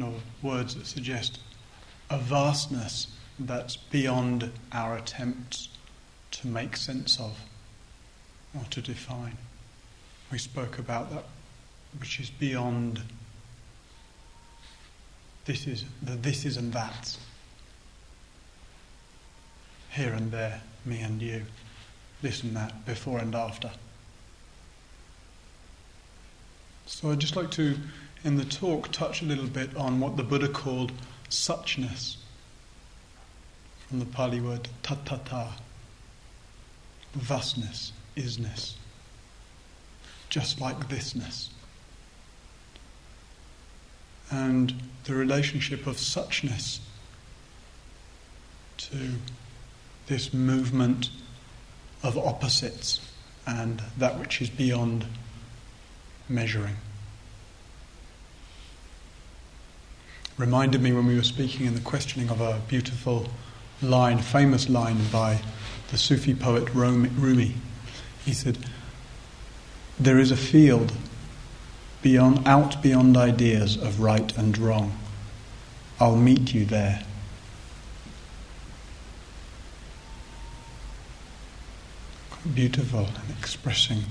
of words that suggest a vastness that's beyond our attempts to make sense of or to define. We spoke about that which is beyond this is the this is and that. Here and there, me and you, this and that, before and after. So I'd just like to, in the talk, touch a little bit on what the Buddha called suchness, from the Pali word tathata, thusness, isness, just like thisness. And the relationship of suchness to this movement of opposites and that which is beyond measuring. Reminded me when we were speaking in the questioning of a beautiful line, famous line by the Sufi poet Rumi. He said, There is a field beyond, out beyond ideas of right and wrong. I'll meet you there. beautiful and expressing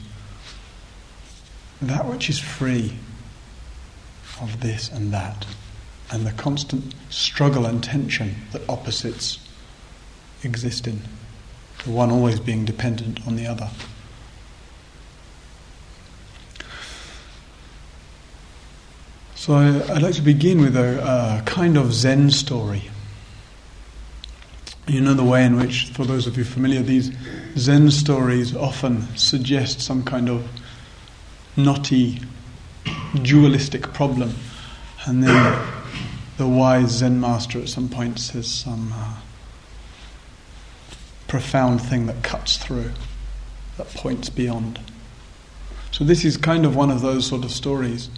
that which is free of this and that, and the constant struggle and tension that opposites exist in, the one always being dependent on the other. So I, would like to begin with a, a kind of Zen story. You know the way in which, for those of you familiar, these Zen stories often suggest some kind of knotty, dualistic problem, and then the wise Zen master at some point says some uh, profound thing that cuts through, that points beyond. So this is kind of one of those sort of stories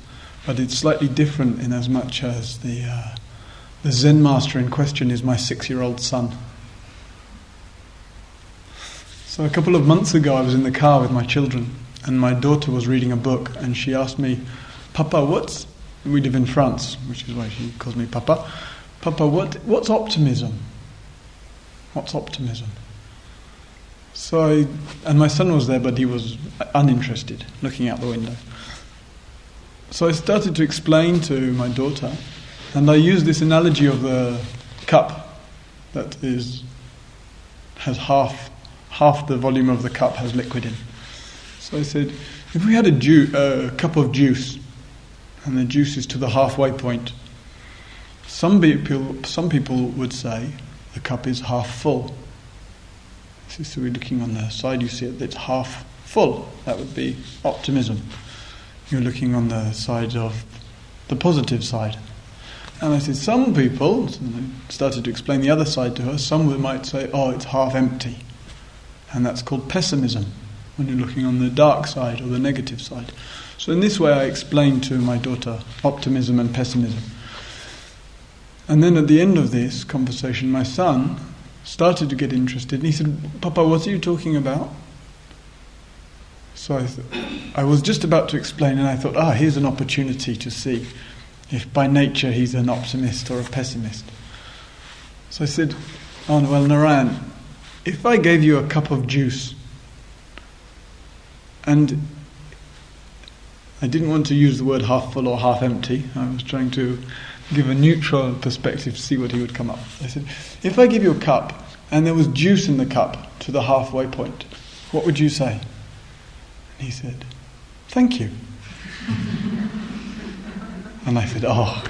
but it's slightly different in as much as the, uh, the Zen master in question is my six year old son. So, a couple of months ago, I was in the car with my children, and my daughter was reading a book, and she asked me, Papa, what's. We live in France, which is why she calls me Papa. Papa, what, what's optimism? What's optimism? So, I, and my son was there, but he was uninterested, looking out the window. So I started to explain to my daughter, and I used this analogy of the cup that is has half half the volume of the cup has liquid in. So I said, if we had a ju- uh, cup of juice, and the juice is to the halfway point, some people some people would say the cup is half full. So we're looking on the side, you see it, it's half full. That would be optimism you're looking on the side of the positive side. And I said, some people, and I started to explain the other side to her, some might say, oh, it's half empty. And that's called pessimism, when you're looking on the dark side or the negative side. So, in this way, I explained to my daughter optimism and pessimism. And then at the end of this conversation, my son started to get interested, and he said, Papa, what are you talking about? So I, th- I was just about to explain, and I thought, ah, here's an opportunity to see if by nature he's an optimist or a pessimist. So I said, oh, well, Naran, if I gave you a cup of juice, and I didn't want to use the word half full or half empty, I was trying to give a neutral perspective to see what he would come up. I said, if I give you a cup and there was juice in the cup to the halfway point, what would you say? And he said, Thank you. and I said, Oh,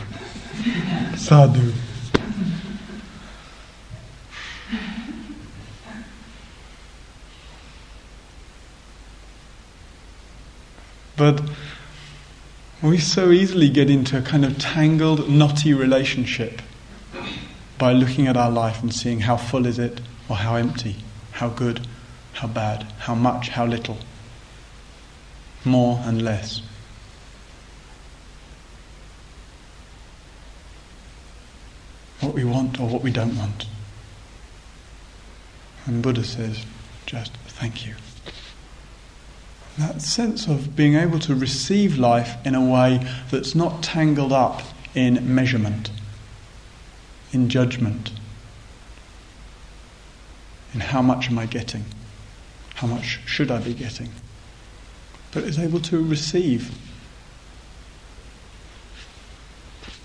sadhu. But we so easily get into a kind of tangled, knotty relationship by looking at our life and seeing how full is it or how empty, how good, how bad, how much, how little more and less. What we want or what we don't want. And Buddha says, just thank you. That sense of being able to receive life in a way that's not tangled up in measurement, in judgment, in how much am I getting, how much should I be getting, but is able to receive.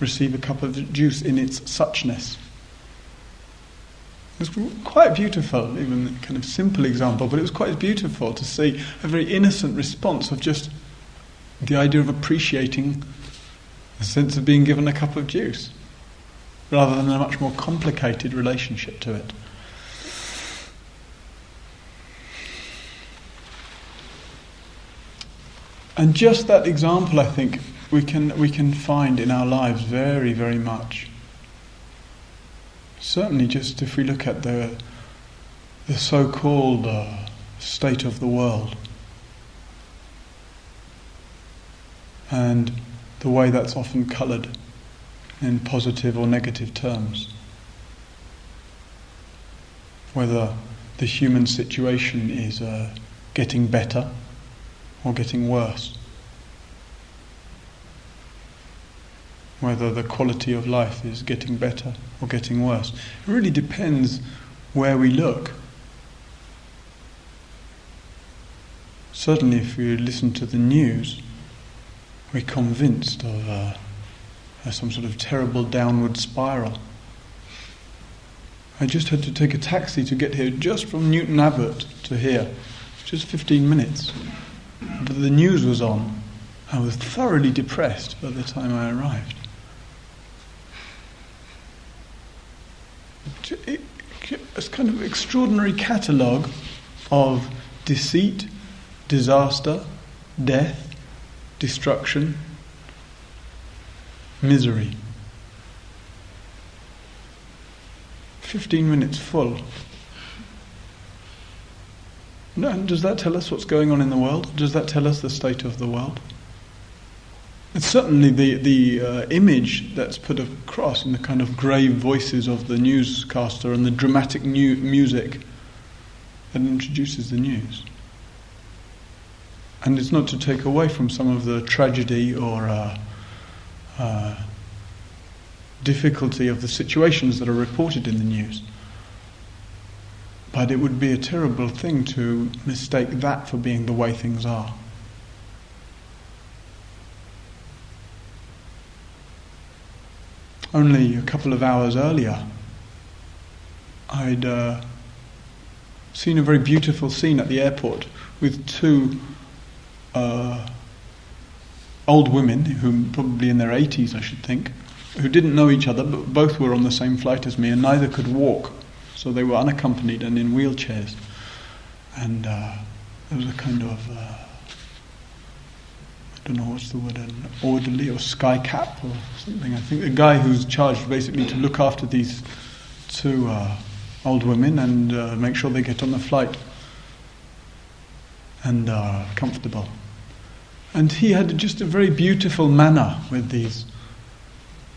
Receive a cup of juice in its suchness. It was quite beautiful, even kind of simple example, but it was quite beautiful to see a very innocent response of just the idea of appreciating the sense of being given a cup of juice, rather than a much more complicated relationship to it. And just that example, I think, we can, we can find in our lives very, very much. Certainly, just if we look at the, the so called uh, state of the world and the way that's often coloured in positive or negative terms. Whether the human situation is uh, getting better or getting worse. Whether the quality of life is getting better or getting worse. It really depends where we look. Certainly, if we listen to the news, we're convinced of uh, some sort of terrible downward spiral. I just had to take a taxi to get here just from Newton Abbot to here, just 15 minutes. But the news was on. I was thoroughly depressed by the time I arrived. It's kind of extraordinary catalogue of deceit, disaster, death, destruction, misery. 15 minutes full. No, does that tell us what's going on in the world? Does that tell us the state of the world? Certainly the, the uh, image that's put across in the kind of grave voices of the newscaster and the dramatic new music that introduces the news. And it's not to take away from some of the tragedy or uh, uh, difficulty of the situations that are reported in the news. But it would be a terrible thing to mistake that for being the way things are. Only a couple of hours earlier, I'd uh, seen a very beautiful scene at the airport with two uh, old women, who probably in their 80s, I should think, who didn't know each other, but both were on the same flight as me, and neither could walk. So they were unaccompanied and in wheelchairs. And uh, there was a kind of, uh, don't know what's the word, an orderly or sky cap or something. I think a guy who's charged basically to look after these two uh, old women and uh, make sure they get on the flight and are comfortable. And he had just a very beautiful manner with these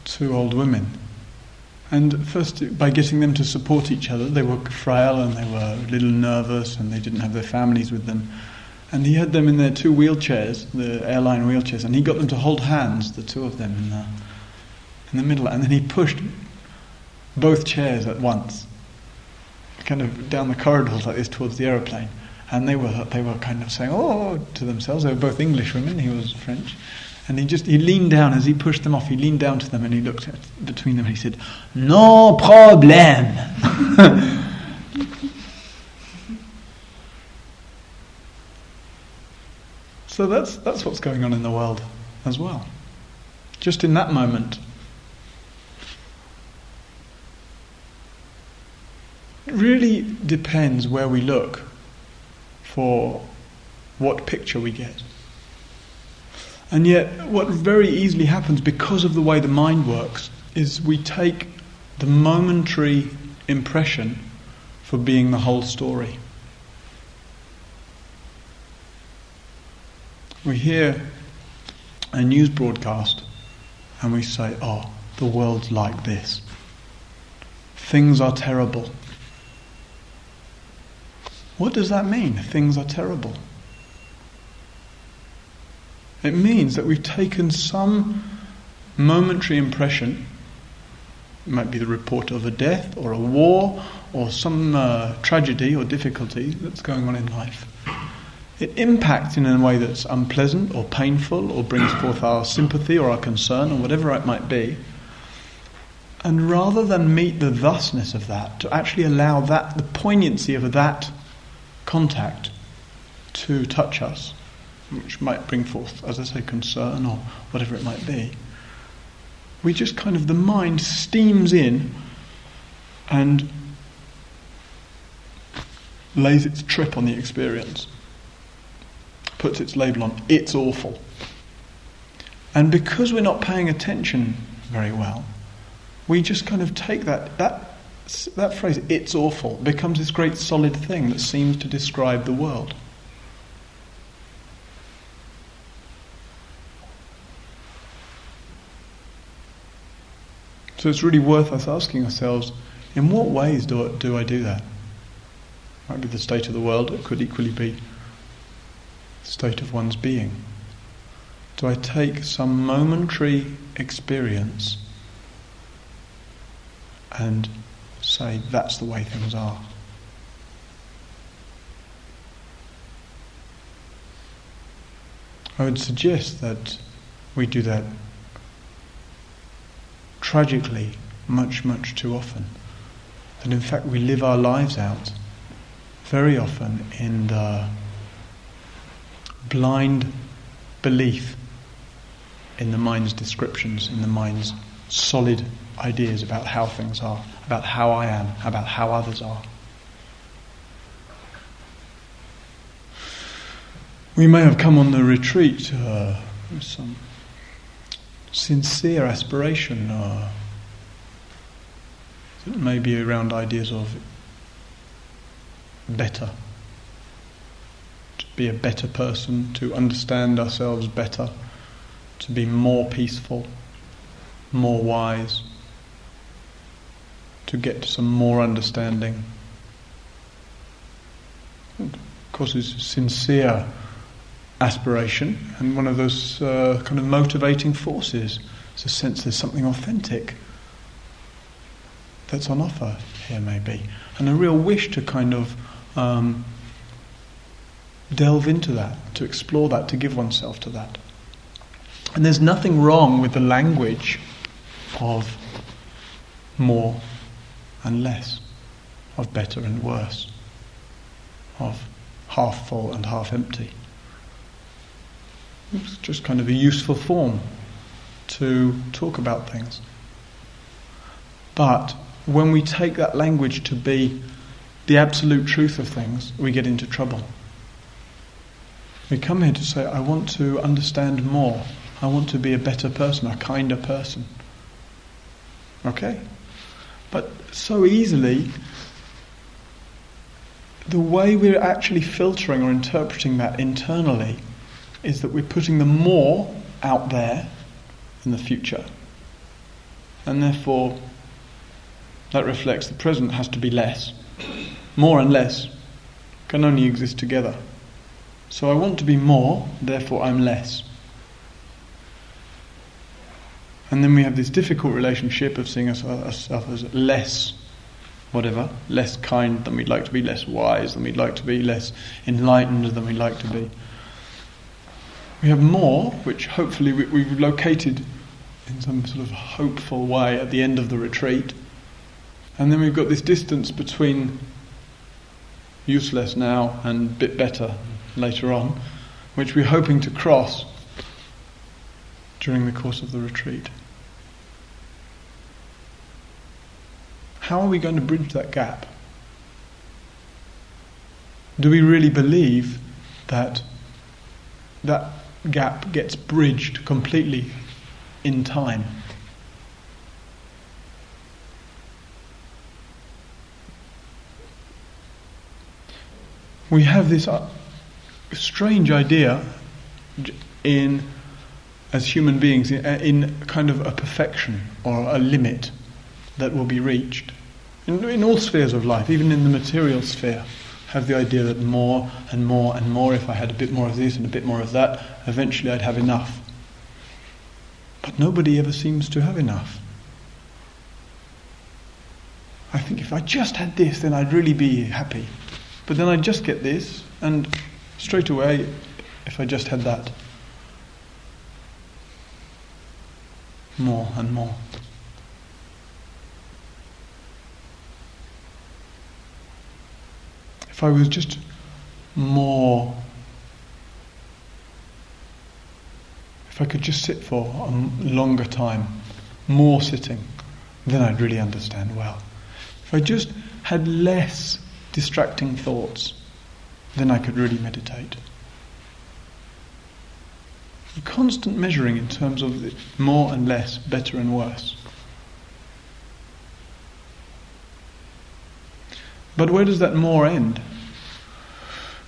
two old women. And first, by getting them to support each other, they were frail and they were a little nervous and they didn't have their families with them. And he had them in their two wheelchairs, the airline wheelchairs, and he got them to hold hands, the two of them, in the, in the middle. And then he pushed both chairs at once, kind of down the corridors like this towards the aeroplane and they were they were kind of saying oh to themselves. They were both English women. He was French, and he just he leaned down as he pushed them off. He leaned down to them and he looked at between them and he said, "No problem." so that's that's what's going on in the world as well. Just in that moment. It really depends where we look for what picture we get. And yet, what very easily happens because of the way the mind works is we take the momentary impression for being the whole story. We hear a news broadcast and we say, oh, the world's like this. Things are terrible. What does that mean? Things are terrible. It means that we've taken some momentary impression, it might be the report of a death or a war or some uh, tragedy or difficulty that's going on in life. It impacts in a way that's unpleasant or painful or brings forth our sympathy or our concern or whatever it might be. And rather than meet the thusness of that, to actually allow that, the poignancy of that contact to touch us, which might bring forth, as I say, concern or whatever it might be, we just kind of, the mind steams in and lays its trip on the experience, puts its label on, it's awful. And because we're not paying attention very well, we just kind of take that, that, that phrase, it's awful, becomes this great solid thing that seems to describe the world. So it's really worth us asking ourselves in what ways do I, do I do that? Might be the state of the world, it could equally be state of one's being. Do I take some momentary experience and say that's the way things are? I would suggest that we do that tragically much, much too often. And in fact, we live our lives out very often in the blind belief in the mind's descriptions, in the mind's solid ideas about how things are, about how I am, about how others are. We may have come on the retreat uh, with some sincere aspiration, or maybe around ideas of better, be a better person, to understand ourselves better, to be more peaceful, more wise, to get some more understanding. of course, it's a sincere aspiration, and one of those uh, kind of motivating forces is a sense there's something authentic that's on offer here, maybe, and a real wish to kind of um, delve into that, to explore that, to give oneself to that. And there's nothing wrong with the language of more and less, of better and worse, of half full and half empty. It's just kind of a useful form to talk about things. But when we take that language to be the absolute truth of things, we get into trouble. We come here to say, I want to understand more. I want to be a better person, a kinder person. Okay? But so easily, the way we're actually filtering or interpreting that internally is that we're putting the more out there in the future. And therefore, that reflects the present has to be less. More and less can only exist together. So I want to be more, therefore I'm less. And then we have this difficult relationship of seeing ourselves as less, whatever, less kind than we'd like to be, less wise than we'd like to be, less enlightened than we'd like to be. We have more, which hopefully we, have located in some sort of hopeful way at the end of the retreat. And then we've got this distance between useless now and bit better later on, which we're hoping to cross during the course of the retreat. How are we going to bridge that gap? Do we really believe that that gap gets bridged completely in time. We have this uh, strange idea in as human beings in, in, kind of a perfection or a limit that will be reached in, in all spheres of life, even in the material sphere have the idea that more and more and more, if I had a bit more of this and a bit more of that, eventually I'd have enough. But nobody ever seems to have enough. I think if I just had this, then I'd really be happy. But then I'd just get this, and straight away, if I just had that, more and more. If I was just more, if I could just sit for a longer time, more sitting, then I'd really understand well. If I just had less distracting thoughts, then I could really meditate. A constant measuring in terms of more and less, better and worse. But where does that more end?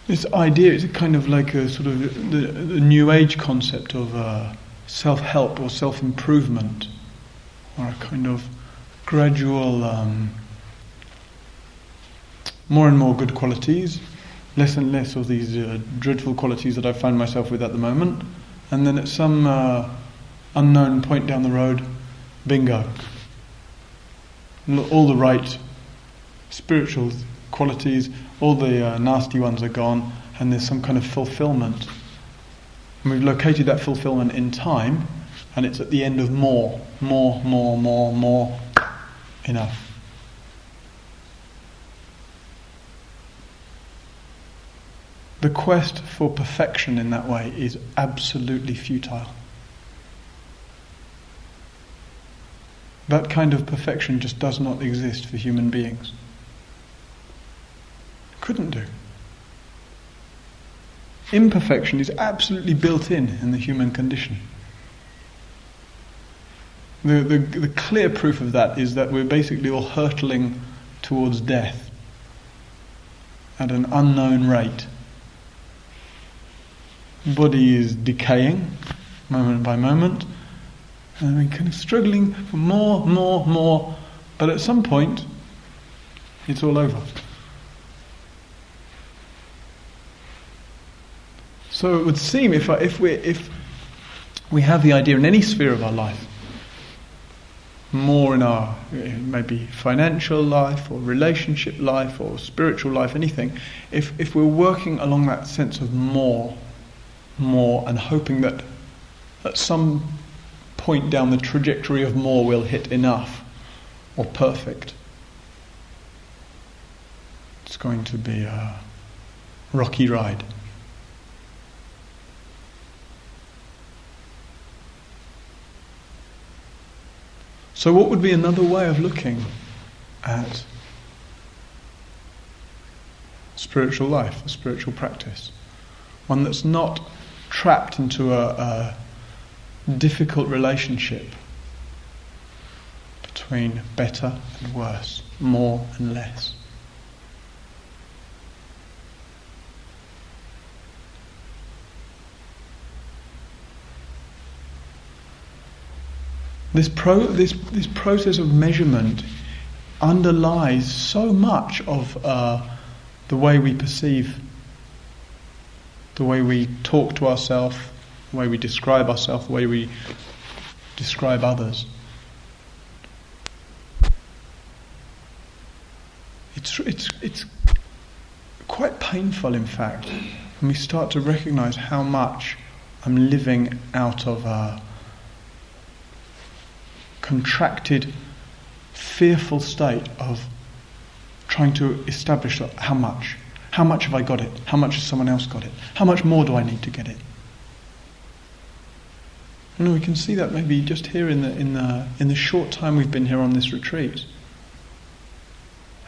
This idea is kind of like a sort of the, the new age concept of uh, self help or self improvement, or a kind of gradual, um, more and more good qualities, less and less of these uh, dreadful qualities that I find myself with at the moment, and then at some uh, unknown point down the road, bingo. All the right spiritual qualities, all the uh, nasty ones are gone, and there's some kind of fulfillment. And we've located that fulfillment in time, and it's at the end of more, more, more, more, more. Enough. The quest for perfection in that way is absolutely futile. That kind of perfection just does not exist for human beings. Couldn't do. Imperfection is absolutely built in in the human condition. The, the, the clear proof of that is that we're basically all hurtling towards death at an unknown rate. Body is decaying moment by moment, and we're kind of struggling for more, more, more, but at some point, it's all over. So it would seem if, if, we, if we have the idea in any sphere of our life, more in our maybe financial life or relationship life or spiritual life, anything, if, if we're working along that sense of more, more, and hoping that at some point down the trajectory of more we'll hit enough or perfect, it's going to be a rocky ride. So, what would be another way of looking at spiritual life, a spiritual practice? One that's not trapped into a, a difficult relationship between better and worse, more and less. This, pro, this, this process of measurement underlies so much of uh, the way we perceive, the way we talk to ourselves, the way we describe ourselves, the way we describe others. It's, it's, it's quite painful, in fact, when we start to recognize how much I'm living out of. a contracted, fearful state of trying to establish how much. How much have I got it? How much has someone else got it? How much more do I need to get it? Know, we can see that maybe just here in the, in the, in the short time we've been here on this retreat.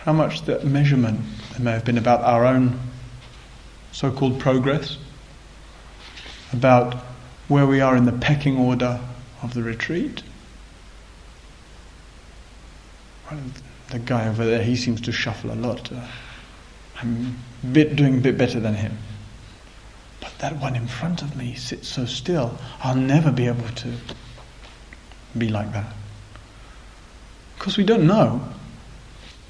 How much that measurement may have been about our own so called progress, about where we are in the pecking order of the retreat, the guy over there, he seems to shuffle a lot. Uh, I'm bit, doing a bit better than him. But that one in front of me sits so still, I'll never be able to be like that. Because we don't know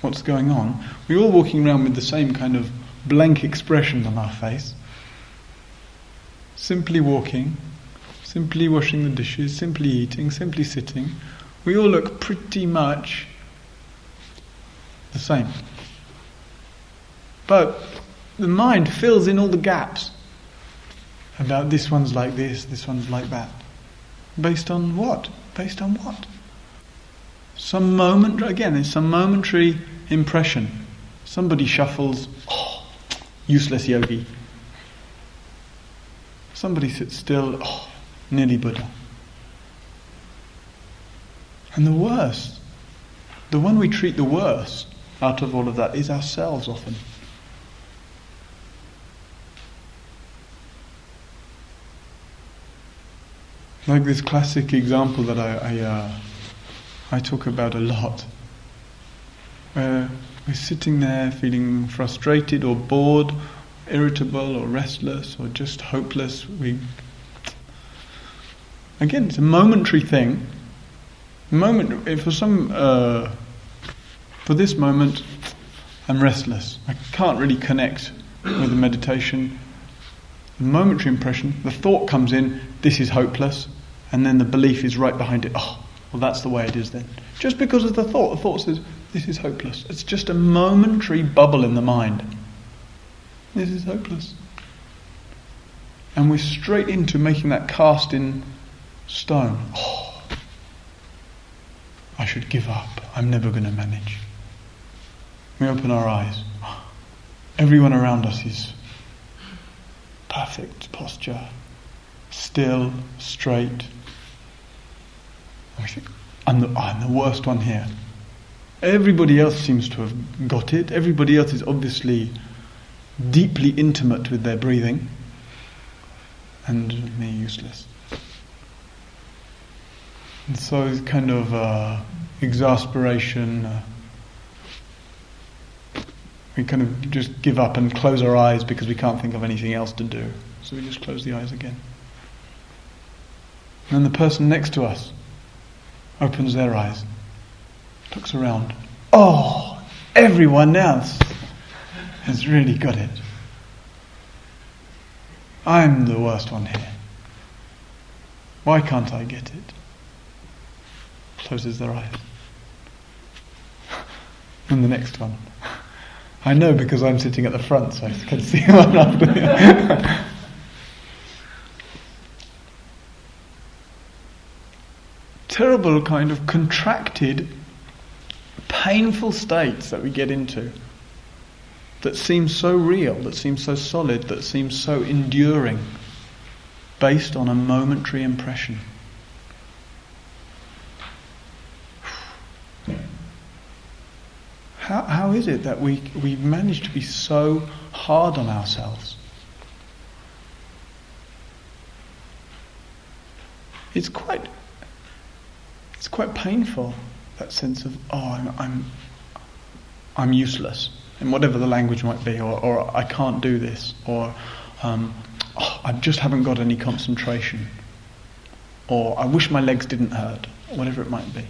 what's going on. We're all walking around with the same kind of blank expression on our face. Simply walking, simply washing the dishes, simply eating, simply sitting, we all look pretty much the same. But the mind fills in all the gaps about this one's like this, this one's like that. Based on what? Based on what? Some moment, again, it's some momentary impression. Somebody shuffles, oh, useless yogi. Somebody sits still, oh, nearly Buddha. And the worst, the one we treat the worst out of all of that is ourselves often. Like this classic example that I I, uh, I talk about a lot, where we're sitting there feeling frustrated or bored, irritable or restless or just hopeless. We again, it's a momentary thing. Moment for some uh, for this moment, I'm restless. I can't really connect with the meditation. Momentary impression, the thought comes in. This is hopeless and then the belief is right behind it. Oh, well, that's the way it is then. Just because of the thought, the thought says, this is hopeless. It's just a momentary bubble in the mind. This is hopeless. And we're straight into making that cast in stone. Oh, I should give up. I'm never going to manage. We open our eyes. Everyone around us is perfect posture, still, straight, think, I'm the, I'm the worst one here. Everybody else seems to have got it. Everybody else is obviously deeply intimate with their breathing, and me useless. And so it's kind of uh, exasperation. Uh, we kind of just give up and close our eyes because we can't think of anything else to do. So we just close the eyes again. And the person next to us opens their eyes, looks around. Oh, everyone else has really got it. I'm the worst one here. Why can't I get it? Closes their eyes. And the next one. I know because I'm sitting at the front, so I can see one after terrible kind of contracted, painful states that we get into that seem so real, that seem so solid, that seem so enduring, based on a momentary impression. How, is it that we, we manage to be so hard on ourselves? It's quite it's quite painful that sense of oh I'm I'm, I'm useless in whatever the language might be, or, or I can't do this, or um, oh, I just haven't got any concentration, or I wish my legs didn't hurt, whatever it might be.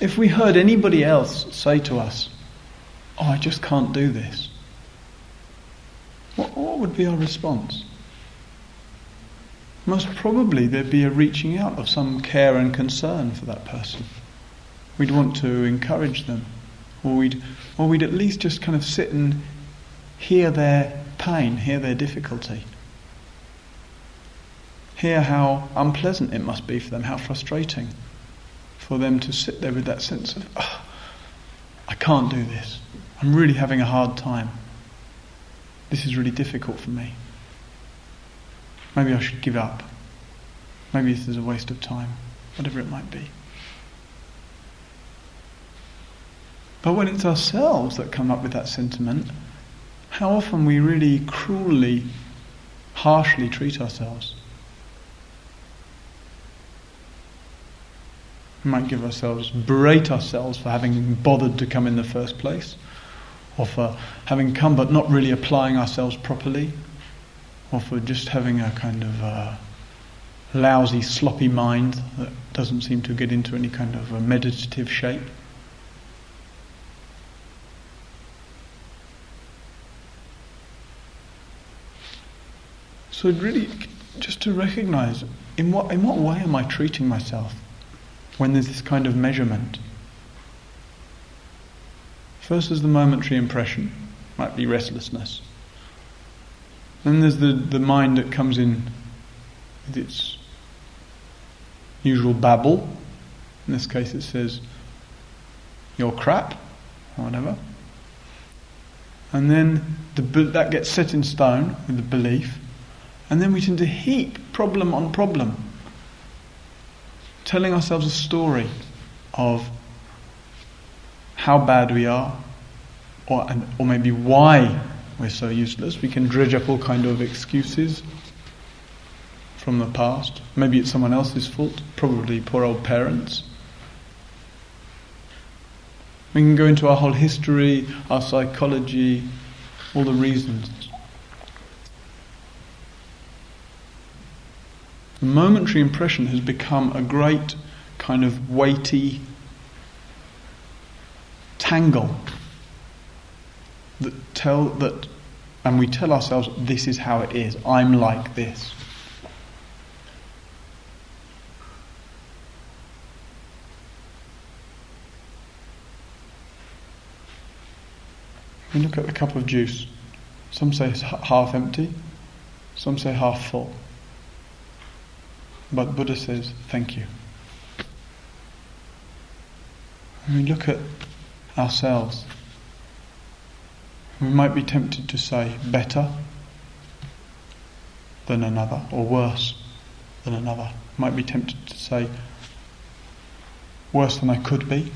If we heard anybody else say to us, "Oh, I just can't do this," what, what would be our response? most probably there'd be a reaching out of some care and concern for that person. We'd want to encourage them, or we'd, or we'd at least just kind of sit and hear their pain, hear their difficulty, hear how unpleasant it must be for them, how frustrating for them to sit there with that sense of, oh, I can't do this. I'm really having a hard time. This is really difficult for me. Maybe I should give up. Maybe this is a waste of time. Whatever it might be. But when it's ourselves that come up with that sentiment, how often we really cruelly, harshly treat ourselves. We might give ourselves, berate ourselves for having bothered to come in the first place, or for having come but not really applying ourselves properly, or for just having a kind of uh, lousy, sloppy mind that doesn't seem to get into any kind of a meditative shape. So really just to recognize in what, in what way am I treating myself when there's this kind of measurement? First, is the momentary impression, might be restlessness. Then there's the, the mind that comes in with its usual babble. In this case, it says, You're crap, or whatever. And then the, that gets set in stone with the belief. And then we tend to heap problem on problem, telling ourselves a story of how bad we are, or, and, or maybe why we're so useless. We can dredge up all kind of excuses from the past. Maybe it's someone else's fault, probably poor old parents. We can go into our whole history, our psychology, all the reasons. The momentary impression has become a great kind of weighty tangle that tell that and we tell ourselves this is how it is. I'm like this. We look at the cup of juice. Some say it's half empty. Some say half full. But buddha says thank you. When we look at ourselves we might be tempted to say better than another or worse than another. Might be tempted to say worse than I could be.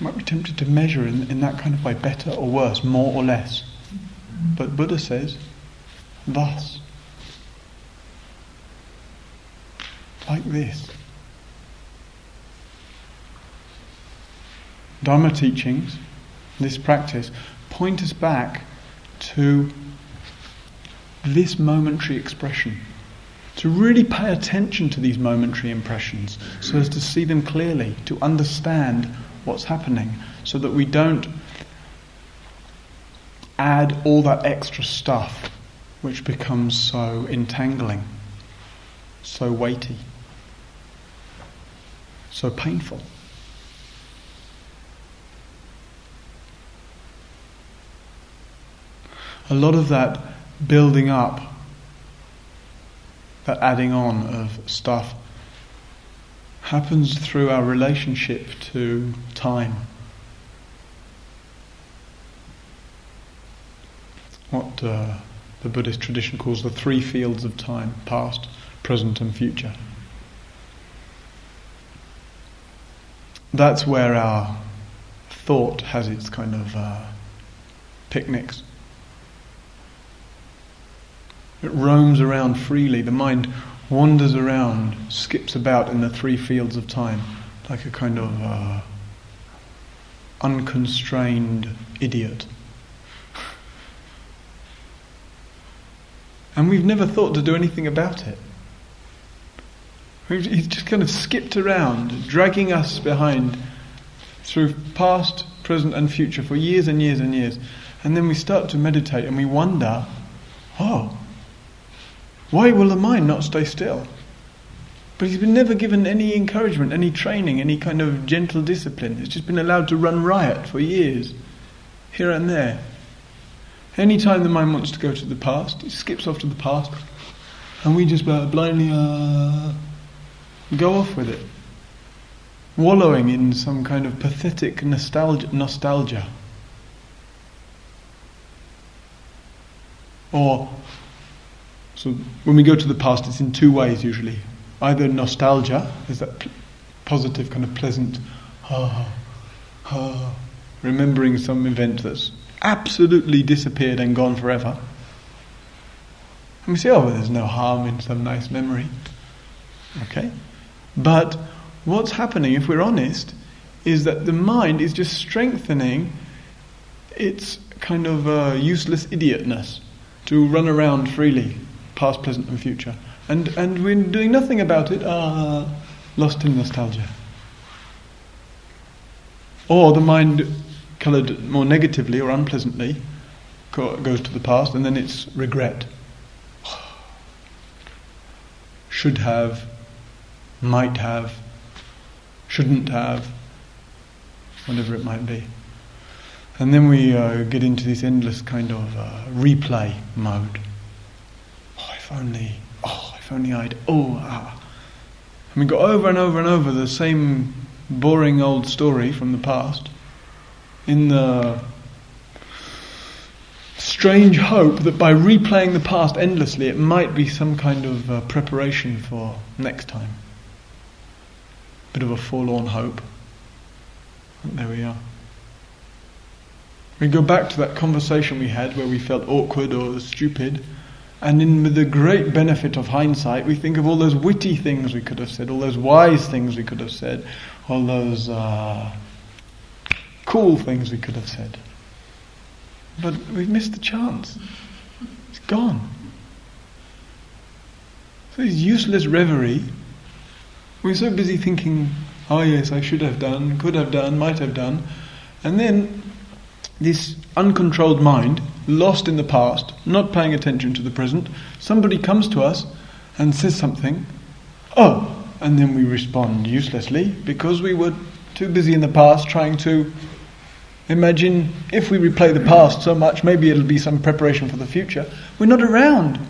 Might be tempted to measure in, in that kind of way, better or worse, more or less. But Buddha says, thus, like this. Dharma teachings this practice, point us back to this momentary expression. To really pay attention to these momentary impressions so as to see them clearly, to understand what's happening, so that we don't add all that extra stuff which becomes so entangling, so weighty, so painful. A lot of that building up, that adding on of stuff, happens through our relationship to time. What uh, the Buddhist tradition calls the three fields of time past, present, and future. That's where our thought has its kind of uh, picnics. It roams around freely. The mind wanders around, skips about in the three fields of time, like a kind of uh, unconstrained idiot. And we've never thought to do anything about it. He's just kind of skipped around, dragging us behind through past, present, and future for years and years and years. And then we start to meditate and we wonder, oh, why will the mind not stay still? But he's been never given any encouragement, any training, any kind of gentle discipline. It's just been allowed to run riot for years, here and there. Any time the mind wants to go to the past, it skips off to the past, and we just blindly uh, go off with it, wallowing in some kind of pathetic nostalgia. nostalgia. Or so when we go to the past, it's in two ways usually. Either nostalgia, is that p- positive, kind of pleasant, remembering some event that's absolutely disappeared and gone forever. And we say, oh, well, there's no harm in some nice memory. Okay? But what's happening, if we're honest, is that the mind is just strengthening its kind of uh, useless idiotness to run around freely past, present, and future. And, and we're doing nothing about it, ah, lost in nostalgia. Or the mind, coloured more negatively or unpleasantly, goes to the past, and then it's regret. should have, might have, shouldn't have, whatever it might be. And then we uh, get into this endless kind of uh, replay mode. Only, oh, if only I'd, oh, ah. And we go over and over and over the same boring old story from the past in the strange hope that by replaying the past endlessly, it might be some kind of uh, preparation for next time. Bit of a forlorn hope. And there we are. We go back to that conversation we had where we felt awkward or stupid, and in the great benefit of hindsight, we think of all those witty things we could have said, all those wise things we could have said, all those uh, cool things we could have said. But we've missed the chance. It's gone. So this useless reverie, we're so busy thinking, oh yes, I should have done, could have done, might have done, and then this uncontrolled mind, lost in the past, not paying attention to the present, somebody comes to us and says something, oh, and then we respond uselessly because we were too busy in the past trying to imagine if we replay the past so much, maybe it'll be some preparation for the future. We're not around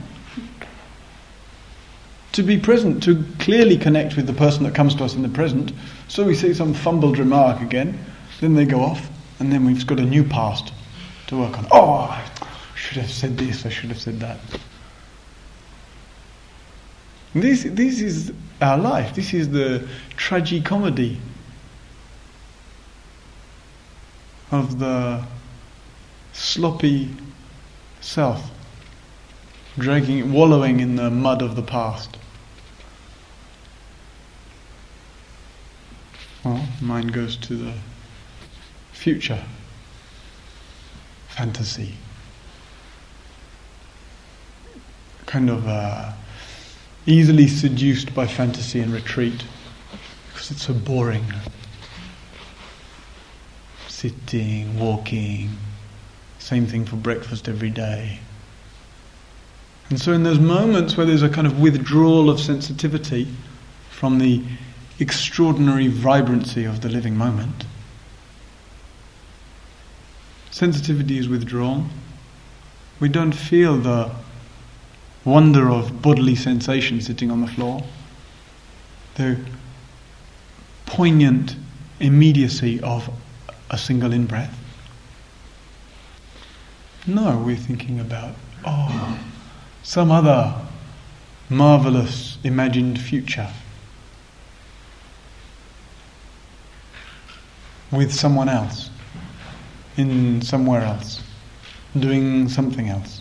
to be present, to clearly connect with the person that comes to us in the present. So we say some fumbled remark again, then they go off, and then we've got a new past to work on. Oh, I should have said this, I should have said that. This, this is our life. This is the tragicomedy of the sloppy self, dragging, wallowing in the mud of the past. Well, mind goes to the future, fantasy, kind of. Uh, easily seduced by fantasy and retreat because it's so boring. Sitting, walking, same thing for breakfast every day. And so, in those moments where there's a kind of withdrawal of sensitivity from the extraordinary vibrancy of the living moment, sensitivity is withdrawn. We don't feel the wonder of bodily sensation sitting on the floor, the poignant immediacy of a single in breath. No, we're thinking about, oh, some other marvelous imagined future with someone else, in somewhere else, doing something else.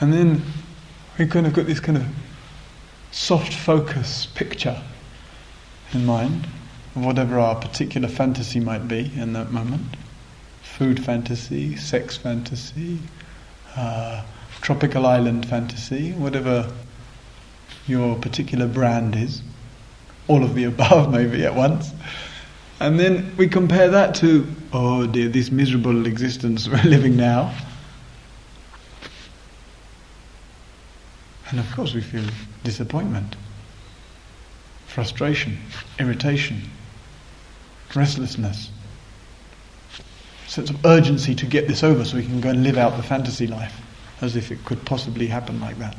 And then we kind of got this kind of soft focus picture in mind of whatever our particular fantasy might be in that moment food fantasy, sex fantasy, uh, tropical island fantasy, whatever your particular brand is. All of the above, maybe at once. And then we compare that to, oh dear, this miserable existence we're living now. And of course, we feel disappointment, frustration, irritation, restlessness, sense of urgency to get this over so we can go and live out the fantasy life as if it could possibly happen like that.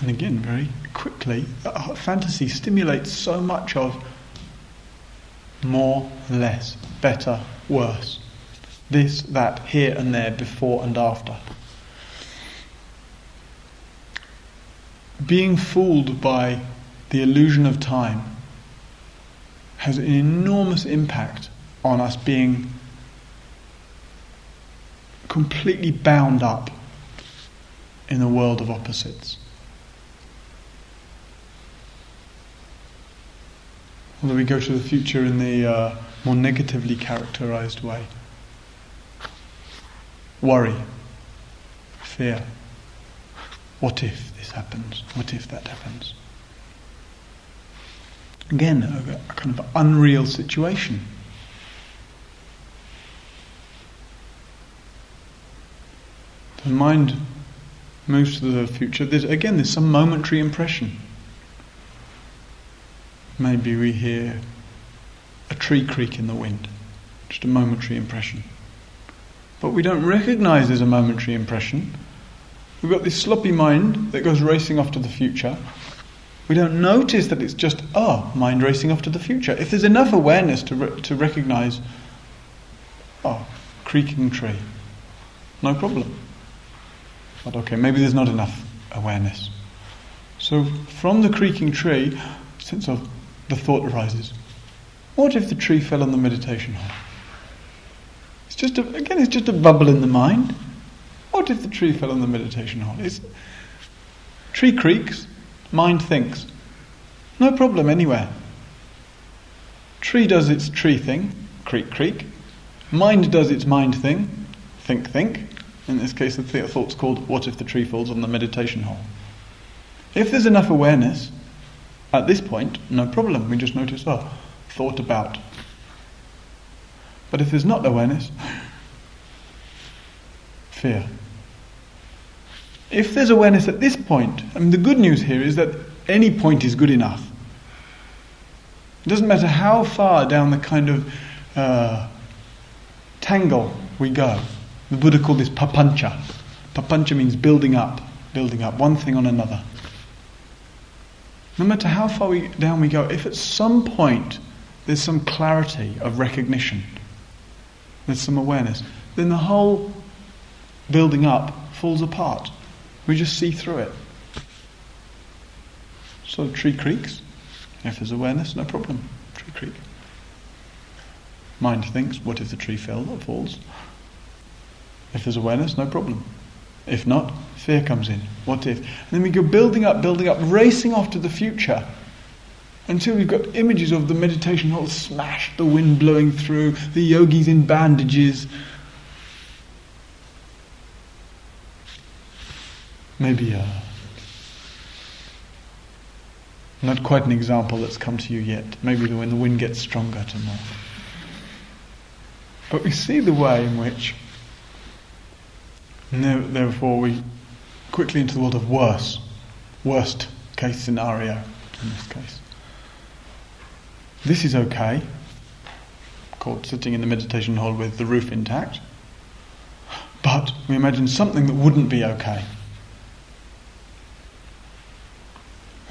And again, very quickly, uh, fantasy stimulates so much of more, less, better, worse this, that, here and there, before and after. Being fooled by the illusion of time has an enormous impact on us being completely bound up in a world of opposites. Although we go to the future in the uh, more negatively characterized way worry, fear. What if this happens? What if that happens? Again, a, a kind of unreal situation. the mind moves to the future, there's, again, there's some momentary impression. Maybe we hear a tree creak in the wind, just a momentary impression. But we don't recognize there's a momentary impression. We've got this sloppy mind that goes racing off to the future. We don't notice that it's just, oh, mind racing off to the future. If there's enough awareness to, re- to recognize, oh, creaking tree, no problem. But okay, maybe there's not enough awareness. So from the creaking tree, sense of the thought arises. What if the tree fell on the meditation hall? It's just a, again, it's just a bubble in the mind. What if the tree fell on the meditation hall? It's, tree creaks, mind thinks. No problem anywhere. Tree does its tree thing, creak, creak. Mind does its mind thing, think, think. In this case, the thought's called What if the tree falls on the meditation hall? If there's enough awareness, at this point, no problem. We just notice, oh, thought about. But if there's not awareness, fear. If there's awareness at this point, I mean, the good news here is that any point is good enough. It doesn't matter how far down the kind of uh, tangle we go. The Buddha called this papancha. Papancha means building up, building up, one thing on another. No matter how far we, down we go, if at some point there's some clarity of recognition, there's some awareness, then the whole building up falls apart. We just see through it. So tree creaks. If there's awareness, no problem. Tree creak. Mind thinks, what if the tree fell or falls? If there's awareness, no problem. If not, fear comes in. What if? And then we go building up, building up, racing off to the future until we've got images of the meditation hall smashed, the wind blowing through, the yogis in bandages, maybe uh, not quite an example that's come to you yet. Maybe when the wind gets stronger tomorrow. But we see the way in which, therefore, we quickly into the world of worse, worst case scenario in this case. This is okay, called sitting in the meditation hall with the roof intact. But we imagine something that wouldn't be okay.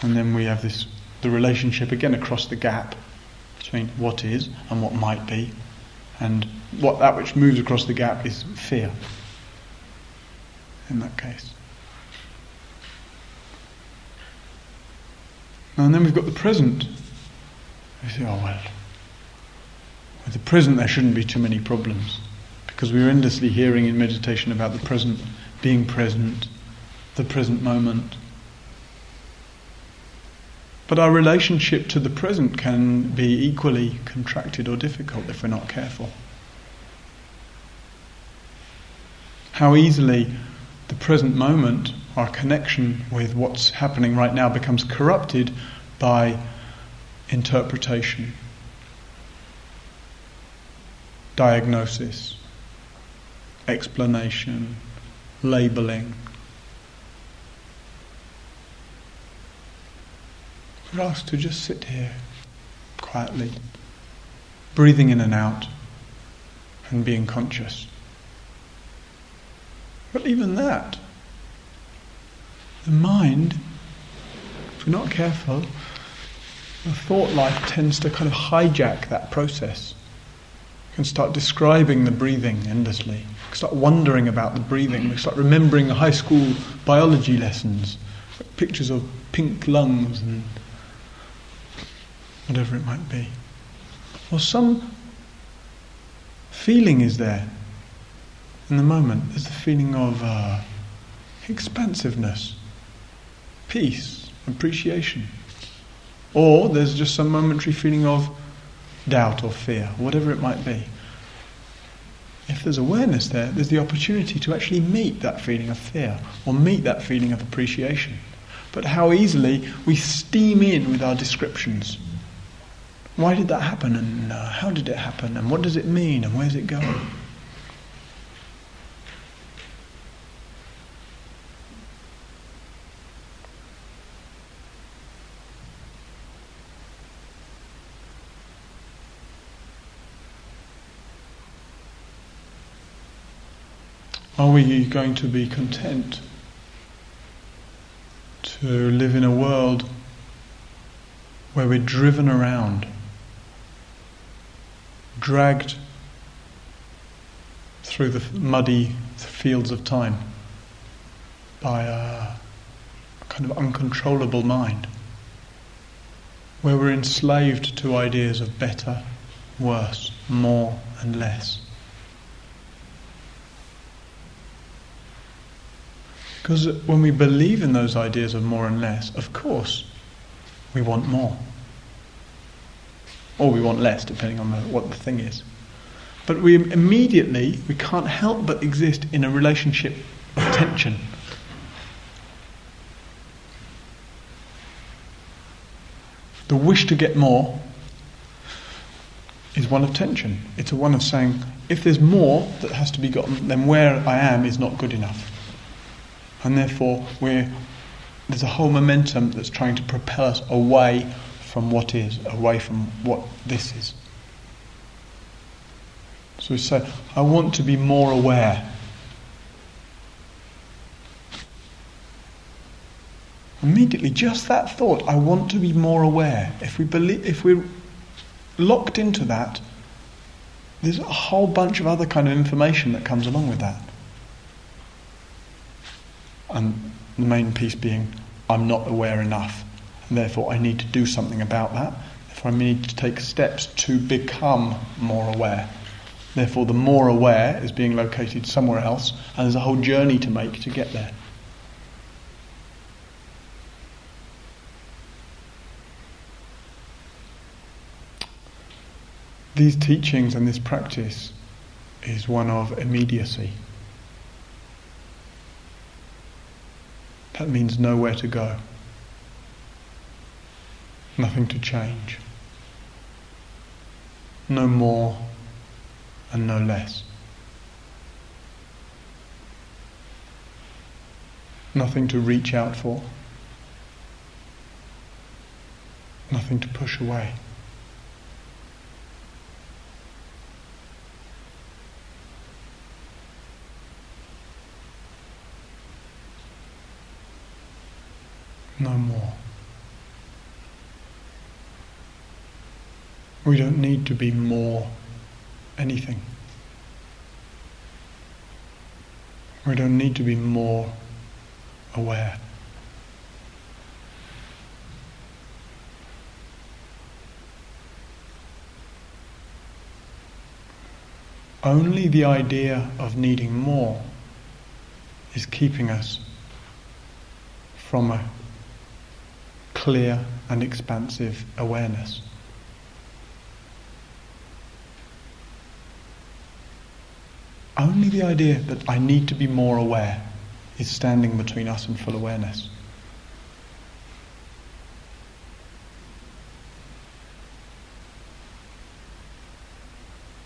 And then we have this the relationship again across the gap between what is and what might be. And what that which moves across the gap is fear in that case. And then we've got the present. We say, oh well, with the present there shouldn't be too many problems. Because we're endlessly hearing in meditation about the present, being present, the present moment. But our relationship to the present can be equally contracted or difficult if we're not careful. How easily the present moment, our connection with what's happening right now, becomes corrupted by interpretation, diagnosis, explanation, labeling. We're asked to just sit here quietly, breathing in and out, and being conscious. But even that, the mind, if we're not careful, the thought life tends to kind of hijack that process. You can start describing the breathing endlessly. You can start wondering about the breathing. We start remembering high school biology lessons, pictures of pink lungs and whatever it might be. Or some feeling is there in the moment. There's the feeling of uh, expansiveness, peace, appreciation. Or there's just some momentary feeling of doubt or fear, whatever it might be. If there's awareness there, there's the opportunity to actually meet that feeling of fear or meet that feeling of appreciation. But how easily we steam in with our descriptions. Why did that happen? And uh, how did it happen? And what does it mean? And where's it going? Are we going to be content to live in a world where we're driven around, dragged through the muddy fields of time by a kind of uncontrollable mind, where we're enslaved to ideas of better, worse, more, and less. Because when we believe in those ideas of more and less, of course, we want more. Or we want less, depending on the, what the thing is. But we immediately, we can't help but exist in a relationship of tension. The wish to get more is one of tension. It's a one of saying, if there's more that has to be gotten, then where I am is not good enough and therefore there's a whole momentum that's trying to propel us away from what is, away from what this is. So we say, I want to be more aware. Immediately, just that thought, I want to be more aware. If we believe, if we're locked into that, there's a whole bunch of other kind of information that comes along with that and the main piece being I'm not aware enough, and therefore I need to do something about that. Therefore, I need to take steps to become more aware. Therefore, the more aware is being located somewhere else, and there's a whole journey to make to get there. These teachings and this practice is one of immediacy. That means nowhere to go, nothing to change, no more and no less. Nothing to reach out for, nothing to push away. No more. We don't need to be more anything. We don't need to be more aware. Only the idea of needing more is keeping us from a clear and expansive awareness. Only the idea that I need to be more aware is standing between us and full awareness.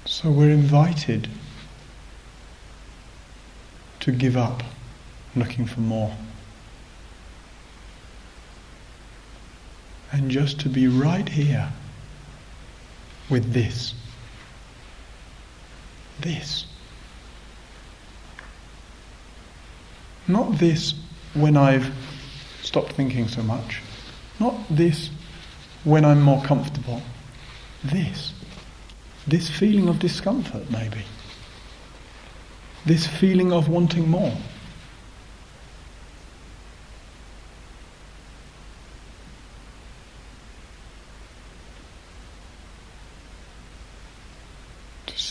So we're invited to give up looking for more. And just to be right here with this. This. Not this when I've stopped thinking so much. Not this when I'm more comfortable. This. This feeling of discomfort, maybe. This feeling of wanting more.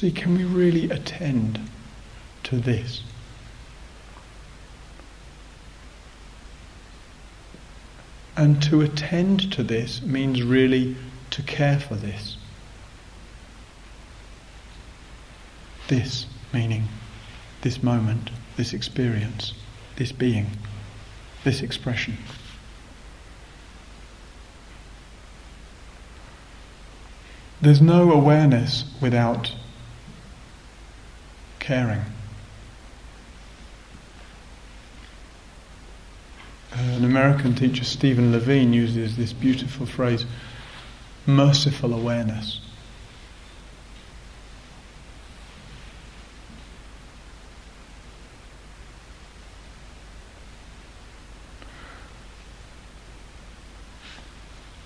See, can we really attend to this? And to attend to this means really to care for this. This meaning this moment, this experience, this being, this expression. There's no awareness without caring. Uh, an American teacher, Stephen Levine, uses this beautiful phrase merciful awareness.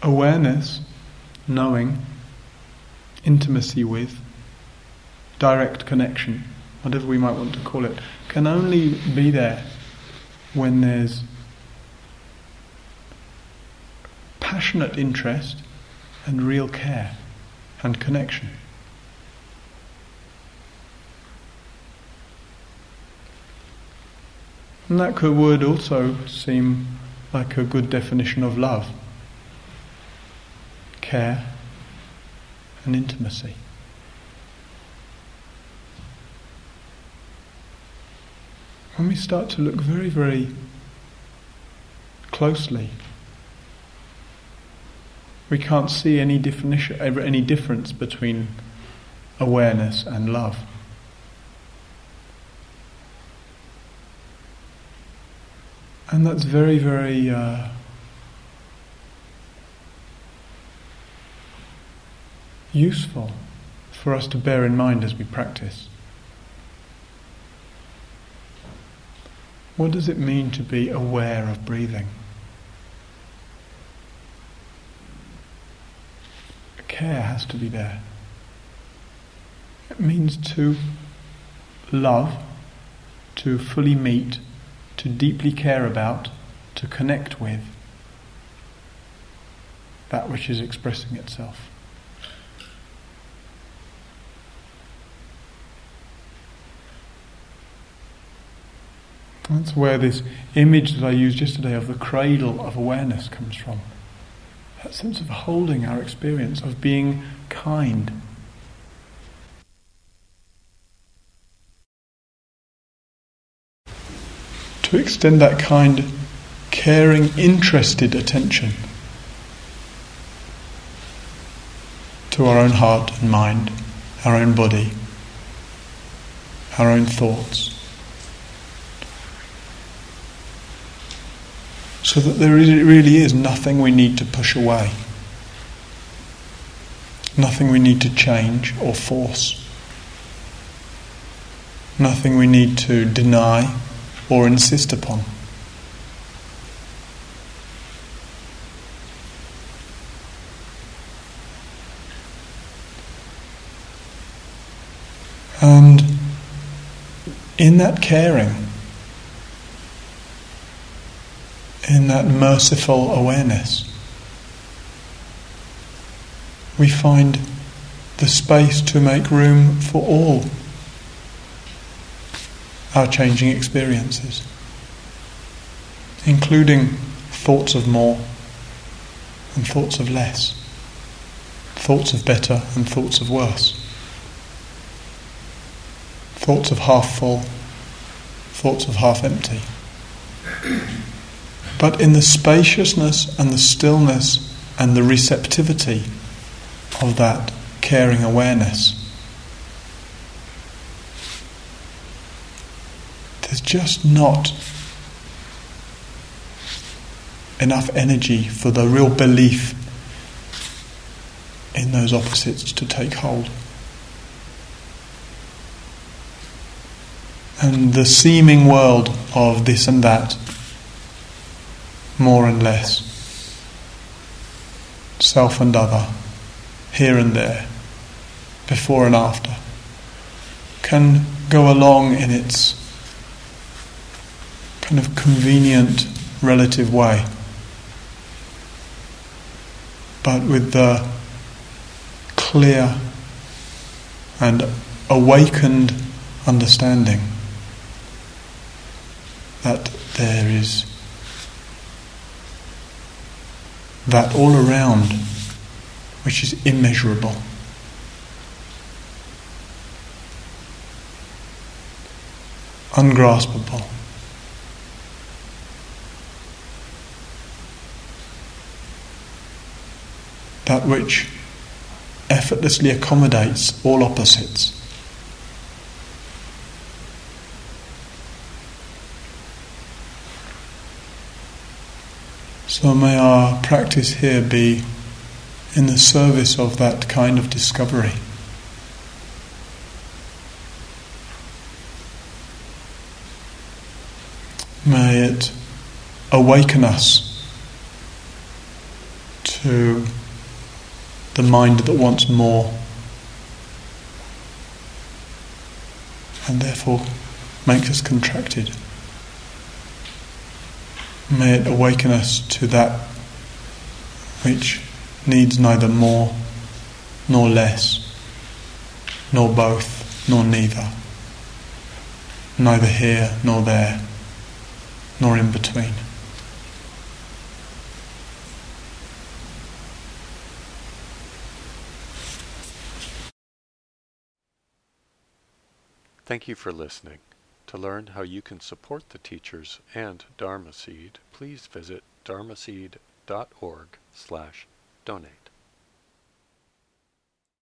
Awareness, knowing, intimacy with, direct connection whatever we might want to call it, can only be there when there's passionate interest and real care and connection. And that could, would also seem like a good definition of love care and intimacy. When we start to look very, very closely, we can't see any definition, any difference between awareness and love. And that's very, very uh, useful for us to bear in mind as we practice. What does it mean to be aware of breathing? Care has to be there. It means to love, to fully meet, to deeply care about, to connect with that which is expressing itself. That's where this image that I used yesterday of the cradle of awareness comes from. That sense of holding our experience, of being kind. To extend that kind, caring, interested attention to our own heart and mind, our own body, our own thoughts. So that there really is nothing we need to push away, nothing we need to change or force, nothing we need to deny or insist upon. And in that caring, in that merciful awareness, we find the space to make room for all our changing experiences, including thoughts of more and thoughts of less, thoughts of better and thoughts of worse, thoughts of half full, thoughts of half empty. But in the spaciousness and the stillness and the receptivity of that caring awareness, there's just not enough energy for the real belief in those opposites to take hold. And the seeming world of this and that more and less, self and other, here and there, before and after, can go along in its kind of convenient relative way, but with the clear and awakened understanding that there is that all around which is immeasurable. Ungraspable. That which effortlessly accommodates all opposites. So may our practice here be in the service of that kind of discovery. May it awaken us to the mind that wants more and therefore makes us contracted. May it awaken us to that which needs neither more nor less, nor both, nor neither, neither here nor there, nor in between. Thank you for listening. To learn how you can support the teachers and Dharma Seed, please visit dharma dharmaseed.org slash donate.